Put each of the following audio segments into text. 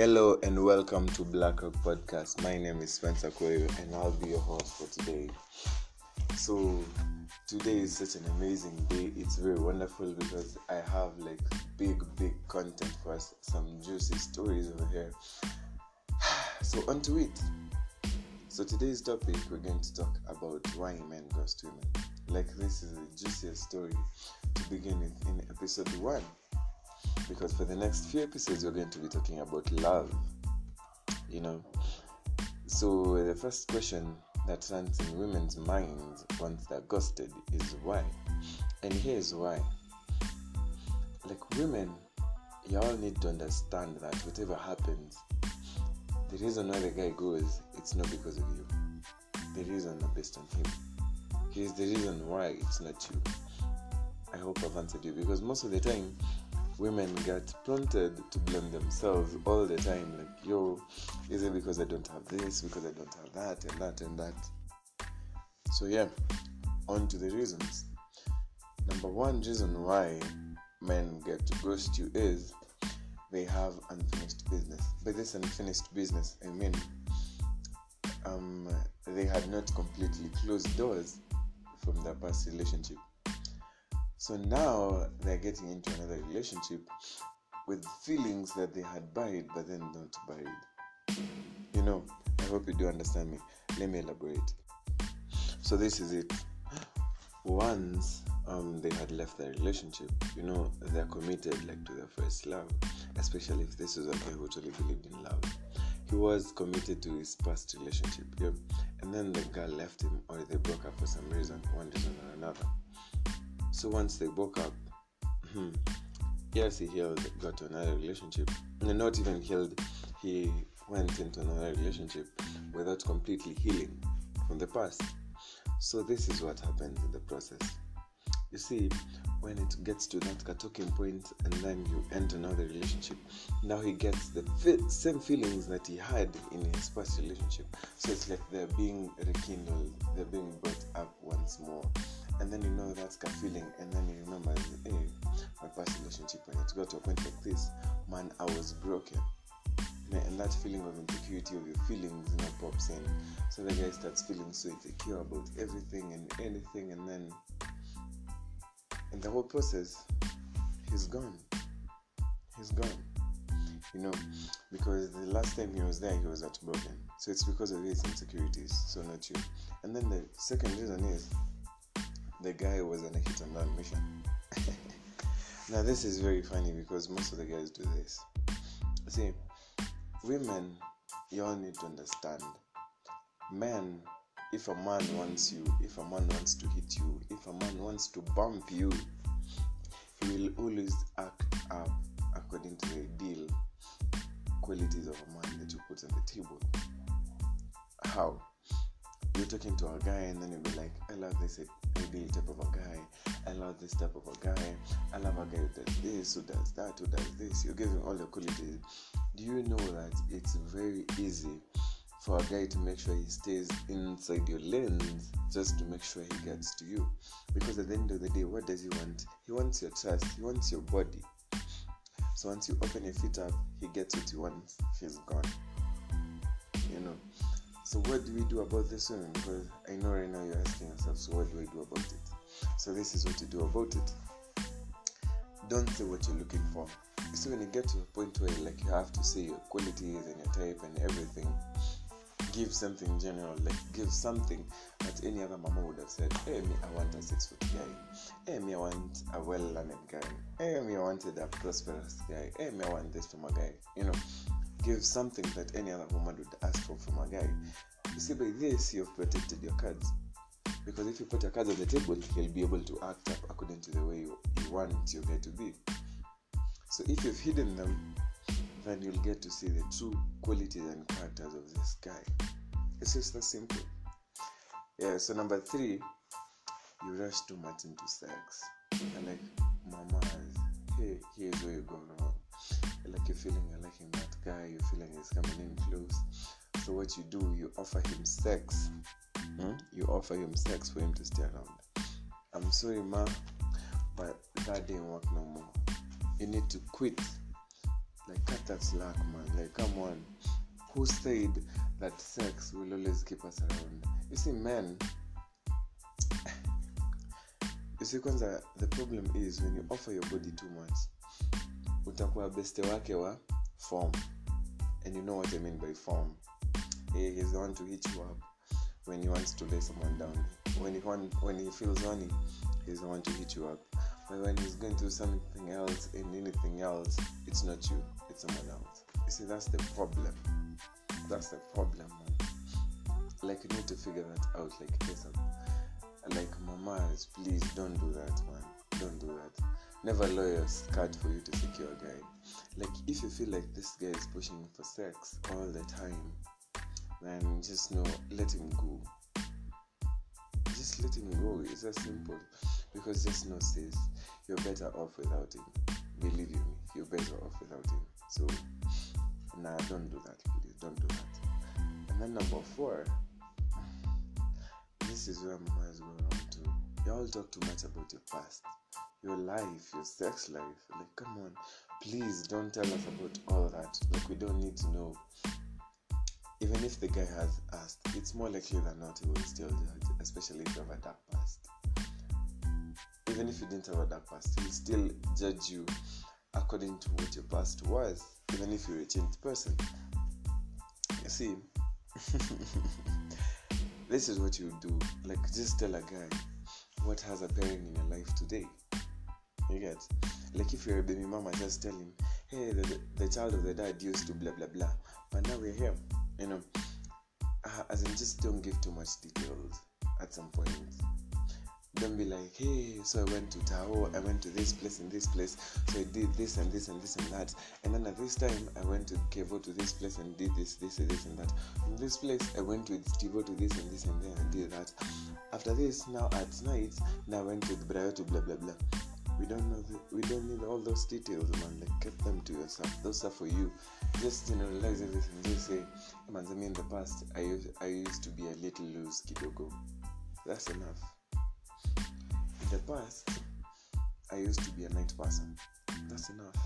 Hello and welcome to Black Rock Podcast. My name is Spencer Koyo and I'll be your host for today. So today is such an amazing day. It's very wonderful because I have like big, big content for us, some juicy stories over here. So on to it. So today's topic we're going to talk about why men ghost women. Like this is a juiciest story to begin with in episode one because for the next few episodes we're going to be talking about love you know? So the first question that runs in women's minds once they're ghosted is why? And here's why. Like women y'all need to understand that whatever happens the reason why the guy goes it's not because of you. The reason not based on him. Here's the reason why it's not you. I hope i've answered you because most of the time women get prompted to blame themselves all the time like yo is it because i don't have this because i don't have that and that and that? So yeah on to the reasons. Number one reason why men get to ghost you is they have unfinished business. By this unfinished business i mean um, they had not completely closed doors from their past relationship so now they're getting into another relationship with feelings that they had buried but then not buried. You know, I hope you do understand me. Let me elaborate. So this is it. Once um, they had left their relationship, you know, they're committed like to their first love, especially if this was a guy who truly believed in love. He was committed to his past relationship, yep. and then the girl left him or they broke up for some reason, one reason or another so once they broke up, hmm, yes, he healed, got to another relationship. And not even healed, he went into another relationship without completely healing from the past. So this is what happens in the process. You see, when it gets to that talking point and then you enter another relationship, now he gets the same feelings that he had in his past relationship. So it's like they're being rekindled, they're being brought up once more and then you know that's a feeling and then you remember hey my past relationship when it got to a point like this. Man i was broken. And that feeling of insecurity of your feelings you know pops in. So the guy starts feeling so insecure about everything and anything and then in the whole process he's gone. He's gone. You know because the last time he was there he was at broken so it's because of his insecurities so not you. And then the second reason is the guy was on a hit and run mission. now, this is very funny because most of the guys do this. See, women, you all need to understand. Men, if a man wants you, if a man wants to hit you, if a man wants to bump you, he will always act up according to the ideal qualities of a man that you put on the table. How? You're talking to a guy and then you'll be like, I love this ideal type of a guy. I love this type of a guy. I love a guy who does this, who does that, who does this. You're giving all the qualities. Do you know that it's very easy for a guy to make sure he stays inside your lens just to make sure he gets to you? Because at the end of the day, what does he want? He wants your trust, he wants your body. So once you open your feet up, he gets what he wants, he's gone. So what do we do about this one? Because I know right now you're asking yourself, so what do I do about it? So this is what you do about it. Don't say what you're looking for. See, when you get to a point where like you have to say your qualities and your type and everything, give something general, like give something that any other mama would have said, Hey me, I want a six foot guy. Hey me, I want a well learned guy. Hey me, I wanted a prosperous guy. Hey me, I want this from a guy. You know, give something that any other woman would ask for from a guy. You see, by this, you've protected your cards. Because if you put your cards on the table, he'll be able to act up according to the way you, you want your guy to be. So if you've hidden them, then you'll get to see the true qualities and characters of this guy. It's just that simple. Yeah, so number three, you rush too much into sex. And like, mama, hey, here's where you go wrong. Like you're feeling you're liking that guy, you're feeling he's coming in close. So what you do, you offer him sex. Hmm? You offer him sex for him to stay around. I'm sorry, ma, but that didn't work no more. You need to quit. Like cut that slack, man. Like, come on. Who said that sex will always keep us around? You see, men. You see, kwanza, the problem is when you offer your body too much, utakuwa beste wake wa form. And you know what I mean by form. He, he's the one to hit you up when he wants to lay someone down. When he want, when he feels horny, he's the one to hit you up. But when he's going through something else and anything else, it's not you, it's someone else. You see, that's the problem. That's the problem, man. Like you need to figure that out. Like yes, like mamas, please don't do that, man. Don't do that. Never your skirt for you to secure a guy. Like if you feel like this guy is pushing for sex all the time, then just know let him go. Just let him go. It's as simple. Because just know sis, you're better off without him. Believe you me, you're better off without him. So nah don't do that, please. Don't do that. And then number four, this is where mama is going on to. Y'all talk too much about your past, your life, your sex life. Like, come on, please don't tell us about all that. Like, we don't need to know. Even if the guy has asked, it's more likely than not he will still judge, especially if you have a dark past. Even if you didn't have a dark past, he'll still judge you according to what your past was, even if you're a changed person. You see, this is what you do. Like, just tell a guy what has a bearing in your life today. You get? Like, if you're a baby mama, just tell him, hey, the, the, the child of the dad used to blah blah blah, but now we're here. You know, uh, as in, just don't give too much details at some point. Don't be like, hey, so I went to Tao, I went to this place and this place, so I did this and this and this and that. And then at this time, I went to Kevo to this place and did this, this, and this and that. From this place, I went with Tivo to this and this and then and did that. After this, now at night, now I went with Brayo to blah blah blah. We don't know. The, we don't need all those details, man. Like keep them to yourself. Those are for you. Just realize everything. Just say, hey, man. I mean, in the past, I used I used to be a little loose, kidogo. That's enough. In the past, I used to be a night person. That's enough.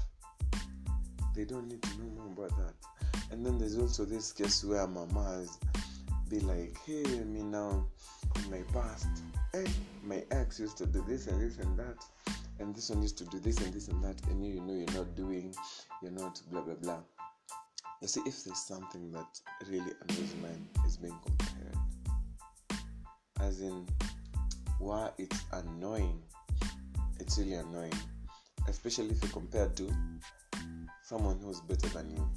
They don't need to know more about that. And then there's also this case where mamas be like, hey, me now, in my past, hey, my ex used to do this and this and that, and this one used to do this and this and that, and you, you know you're not doing, you're not blah blah blah. You see, if there's something that really annoys men is being compared, as in why it's annoying, it's really annoying, especially if you compare to someone who's better than you.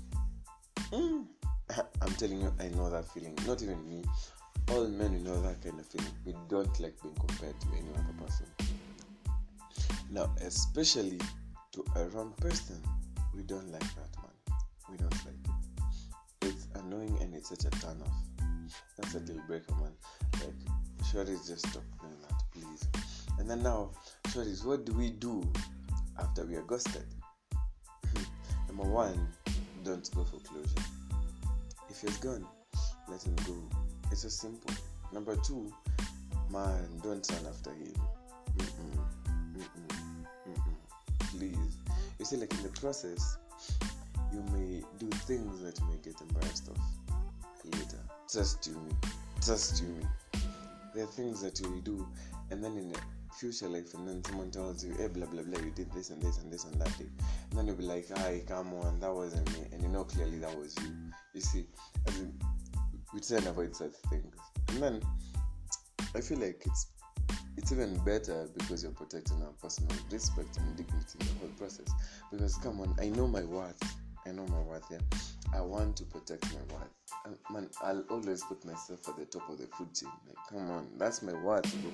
Mm. I'm telling you, I know that feeling. Not even me. All men know that kind of feeling. We don't like being compared to any other person. Now, especially to a wrong person, we don't like that, man. We don't like it. It's annoying and it's such a turn off. That's a deal breaker, man. Like, shorties, just stop doing that, please. And then now, shorties, what do we do after we are ghosted? Number one, don't go for closure. If he's gone, let him go. It's so simple. Number two, man, don't run after him. Mm-mm, mm-mm. See, like in the process, you may do things that you may get embarrassed of later. Trust you me. Trust you me. There are things that you do, and then in the future life, and then someone tells you, hey, blah blah blah, you did this and this and this and that day. And then you'll be like, hi, come on, that wasn't me. And you know clearly that was you. You see, I mean, we try and avoid such things. And then I feel like it's it's even better because you're protecting our personal respect and dignity in the whole process. Because come on, I know my worth. I know my worth. Yeah, I want to protect my worth. And man, I'll always put myself at the top of the food chain. Like, come on, that's my worth, bro.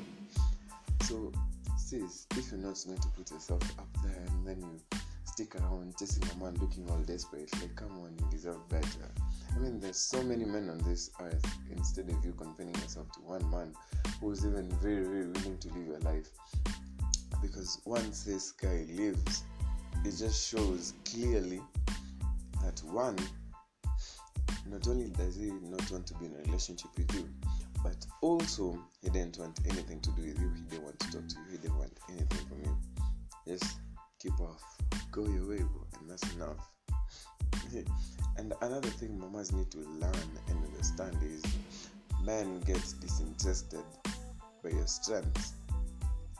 So, sis, if you're not going to put yourself up there and then you stick around chasing a man looking all desperate, like, come on, you deserve better. I mean, there's so many men on this earth. Instead of you confining yourself to one man who's even very, very willing to live your life, because once this guy lives, it just shows clearly that one, not only does he not want to be in a relationship with you, but also he didn't want anything to do with you. He didn't want to talk to you. He didn't want anything from you. Just keep off, go your way, and that's enough. and another thing mamas need to learn and understand is men get disinterested by your strengths.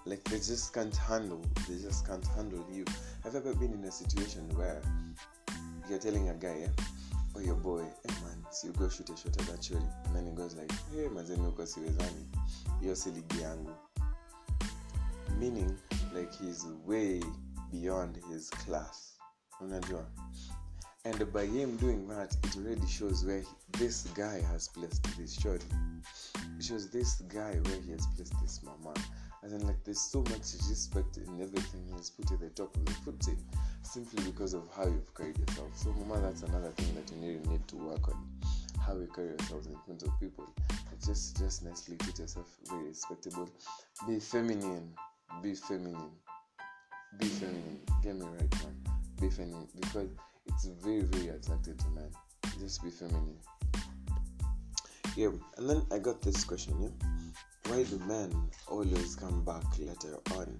Like they just can't handle, they just can't handle you. Have you ever been in a situation where you're telling a guy, yeah, oh your boy, hey man, so you go shoot a shot at that and then he goes like, hey mazeni uko siwezani, hiyo si ligi yangu. Meaning like he's way beyond his class. Unajua? And by him doing that, it already shows where he, this guy has placed this shorty. It shows this guy where he has placed this mama. As in, like, there's so much respect in everything he has put at the top of the food chain eh, simply because of how you've carried yourself. So, mama, that's another thing that you really need to work on. How you carry yourself in front of people. Just, just nicely keep yourself very respectable. Be feminine. Be feminine. Be feminine. Get me right. Be feminine because it's very, very attractive to men. Just be feminine. Yeah, and then I got this question. Yeah, why do men always come back later on?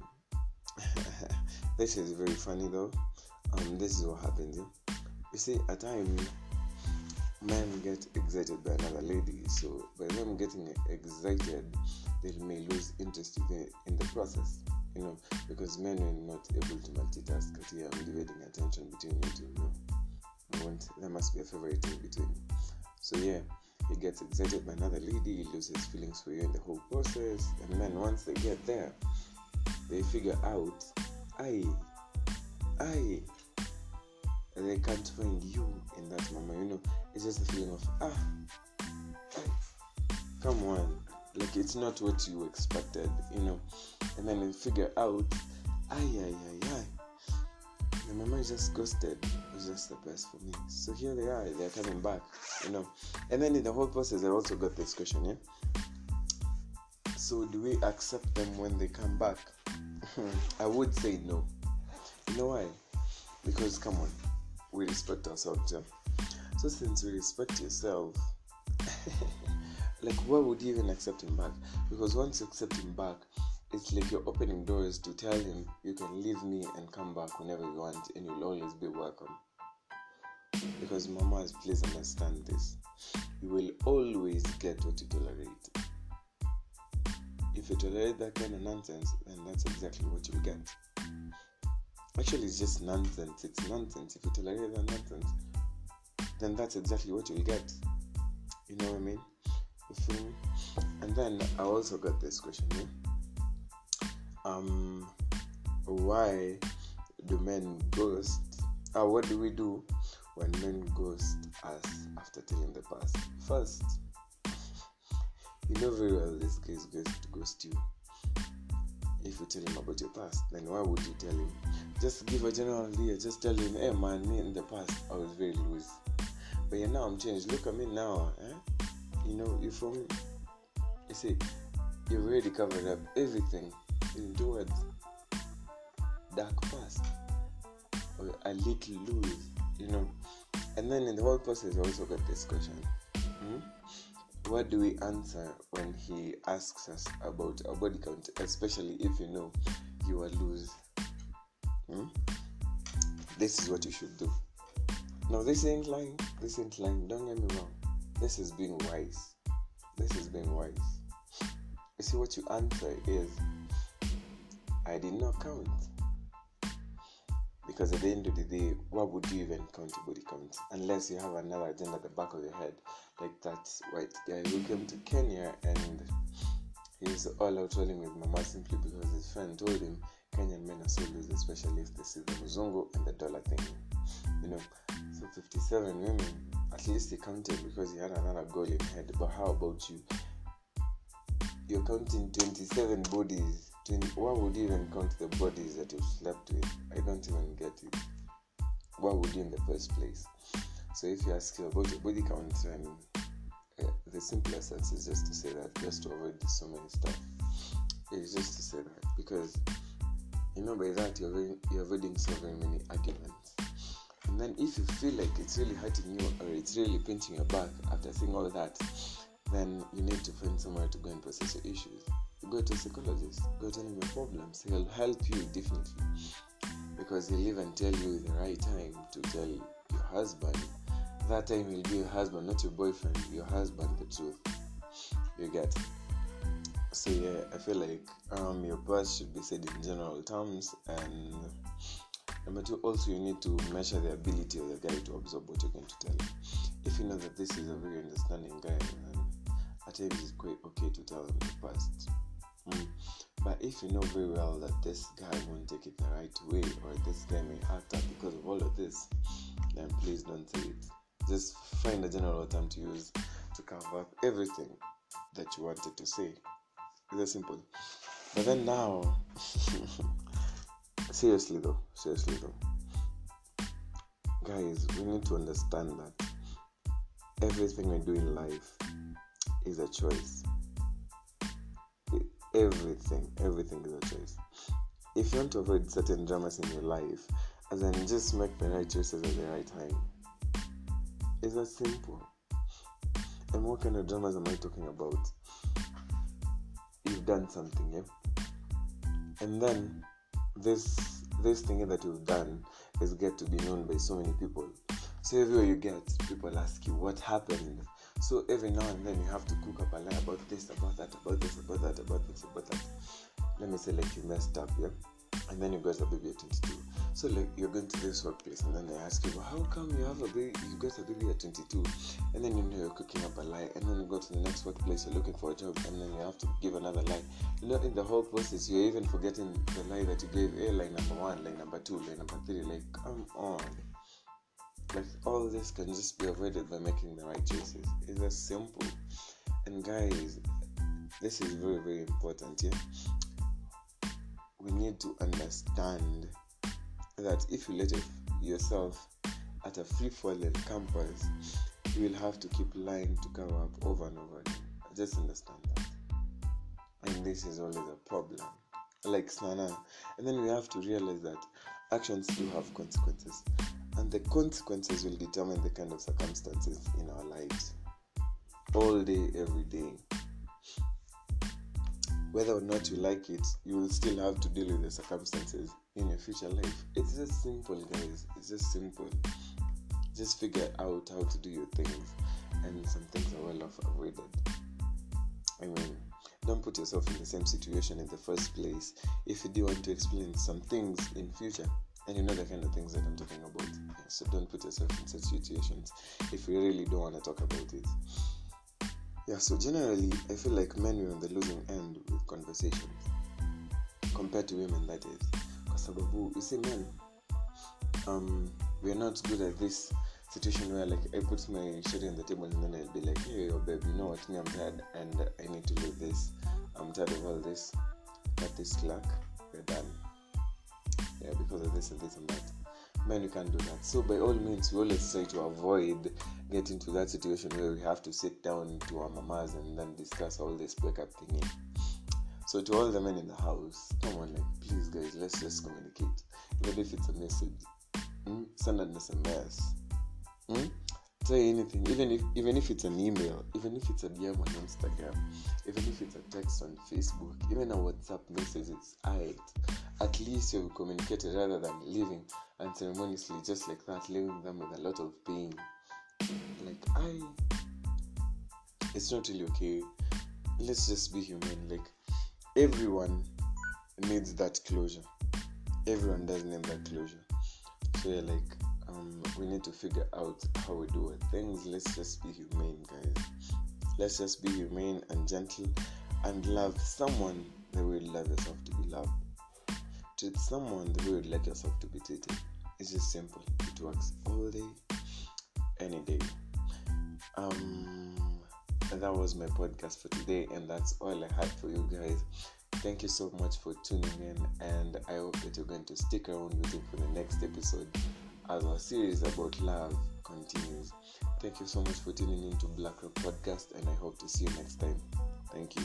this is very funny though. Um, this is what happens. Yeah? You see, at times men get excited by another lady, so by them getting excited, they may lose interest in the, in the process. You know, because men are not able to multitask. At here, I'm dividing attention between you two. You know, want there must be a favorite in between. So yeah, he gets excited by another lady, he loses feelings for you in the whole process, and then once they get there, they figure out, I, I, they can't find you in that moment. You know, it's just a feeling of ah, come on, like it's not what you expected. You know, and then they figure out, ay, ay, ay, ay. The mama is just ghosted. It was just the best for me. So here they are. They're coming back. You know, and then in the whole process, I also got this question. Yeah. So do we accept them when they come back? I would say no. You know why? Because come on, we respect ourselves. Yeah? So since we respect yourself, like why would you even accept him back? Because once you accept him back, it's like you're opening doors to tell him you can leave me and come back whenever you want and you'll always be welcome. Because mamas, please understand this. You will always get what you tolerate. If you tolerate that kind of nonsense, then that's exactly what you'll get. Actually, it's just nonsense. It's nonsense. If you tolerate that nonsense, then that's exactly what you'll get. You know what I mean? You me? And then I also got this question here. Um, why do men ghost? Uh, what do we do when men ghost us after telling the past? First, you know very well this guy is going to ghost you. If you tell him about your past, then why would you tell him? Just give a general idea. Just tell him, hey man, me in the past I was very loose, but yeah now I'm changed. Look at me now, eh? You know, you from you see, you've already covered up everything into words. Dark past or a little loose, you know. And then in the whole process, also got this question. Hmm? What do we answer when he asks us about our body count, especially if you know you are loose? Hmm? This is what you should do. Now, this ain't lying. This ain't lying. Don't get me wrong. This is being wise. This is being wise. You see, what you answer is, I did not count. Because at the end of the day, what would you even count your body count? Unless you have another agenda at the back of your head, like that white guy who came to Kenya and he's all out rolling with Mama simply because his friend told him Kenyan men are so loose, especially if they see the Muzungu and the dollar thing. You know, so 57 women, at least he counted because he had another goal in head. But how about you? You're counting 27 bodies. 20, why would you even count the bodies that you've slept with? I don't even get it. Why would you in the first place? So if you ask you about your body count, and uh, the simplest answer is just to say that, just to avoid so many stuff. It's just to say that because you know by that you're, very, you're avoiding so very many arguments. And then if you feel like it's really hurting you or it's really pinching your back after seeing all that, then you need to find somewhere to go and process your issues. Go to a psychologist, go tell him your problems. He'll help you definitely. Because he'll even tell you the right time to tell your husband that time he'll be your husband, not your boyfriend, your husband, the truth. You get. So yeah, I feel like um, your past should be said in general terms, and number two, also you need to measure the ability of the guy to absorb what you're going to tell him. If you know that this is a very understanding guy, then at times it's quite okay to tell him the past. Mm. But if you know very well that this guy won't take it the right way, or this guy may act up because of all of this, then please don't say it. Just find a general term to use to cover up everything that you wanted to say. It's simple. But then now, seriously though, seriously though, guys, we need to understand that everything we do in life is a choice. Everything, everything is a choice. If you want to avoid certain dramas in your life, as in just make the right choices at the right time. It's that simple. And what kind of dramas am I talking about? You've done something, yeah? And then this this thing that you've done is get to be known by so many people. So everywhere you get, people ask you what happened. So every now and then you have to cook up a lie about this, about that, about this, about that, about this, about that. Let me say like you messed up, yeah? And then you got a baby at 22. So like you're going to this workplace and then they ask you, well, how come you have a baby you got a baby at 22? And then you know you're cooking up a lie and then you go to the next workplace, you're looking for a job and then you have to give another lie. You know, in the whole process you're even forgetting the lie that you gave, eh, hey, line number one, line number two, line number three, like come on. Like all this can just be avoided by making the right choices. It's as simple. And guys, this is very, very important, yeah. We need to understand that if you let yourself at a free falling campus, you will have to keep lying to cover up over and over again. Just understand that. And this is always a problem. Like Snana. And then we have to realize that actions do have consequences and the consequences will determine the kind of circumstances in our lives all day every day whether or not you like it you will still have to deal with the circumstances in your future life it's just simple guys it's just simple just figure out how to do your things and some things are well avoided i mean don't put yourself in the same situation in the first place if you do want to explain some things in future and you know the kind of things that I'm talking about. So don't put yourself in such situations if you really don't want to talk about it. Yeah, so generally, I feel like men are on the losing end with conversations compared to women, that is. Because you see, men, um, we are not good at this situation where like I put my shit on the table and then I'll be like, hey, yo, babe, you know what? Me, I'm tired and I need to do this. I'm tired of all this. Cut this slack. We're done yeah, because of this and this and that. Men, you can't do that. So, by all means, we always try to avoid getting to that situation where we have to sit down to our mamas and then discuss all this breakup thingy. So, to all the men in the house, come on, like, please, guys, let's just communicate. Even if it's a message, mm? send an SMS. Mm? Say anything, even if even if it's an email, even if it's a DM on Instagram, even if it's a text on Facebook, even a WhatsApp message, it's alright at least you've communicated rather than leaving unceremoniously just like that, leaving them with a lot of pain. Like I it's not really okay. Let's just be human. Like everyone needs that closure. Everyone does need that closure. So yeah, like um, we need to figure out how we do. Things let's just be humane, guys. Let's just be humane and gentle and love someone the way you love yourself to be loved treat someone the way you'd like yourself to be treated. It's just simple. It works all day, any day. Um, that was my podcast for today, and that's all I had for you guys. Thank you so much for tuning in, and I hope that you're going to stick around with me for the next episode as our series about love continues. Thank you so much for tuning in to Black Rock Podcast, and I hope to see you next time. Thank you.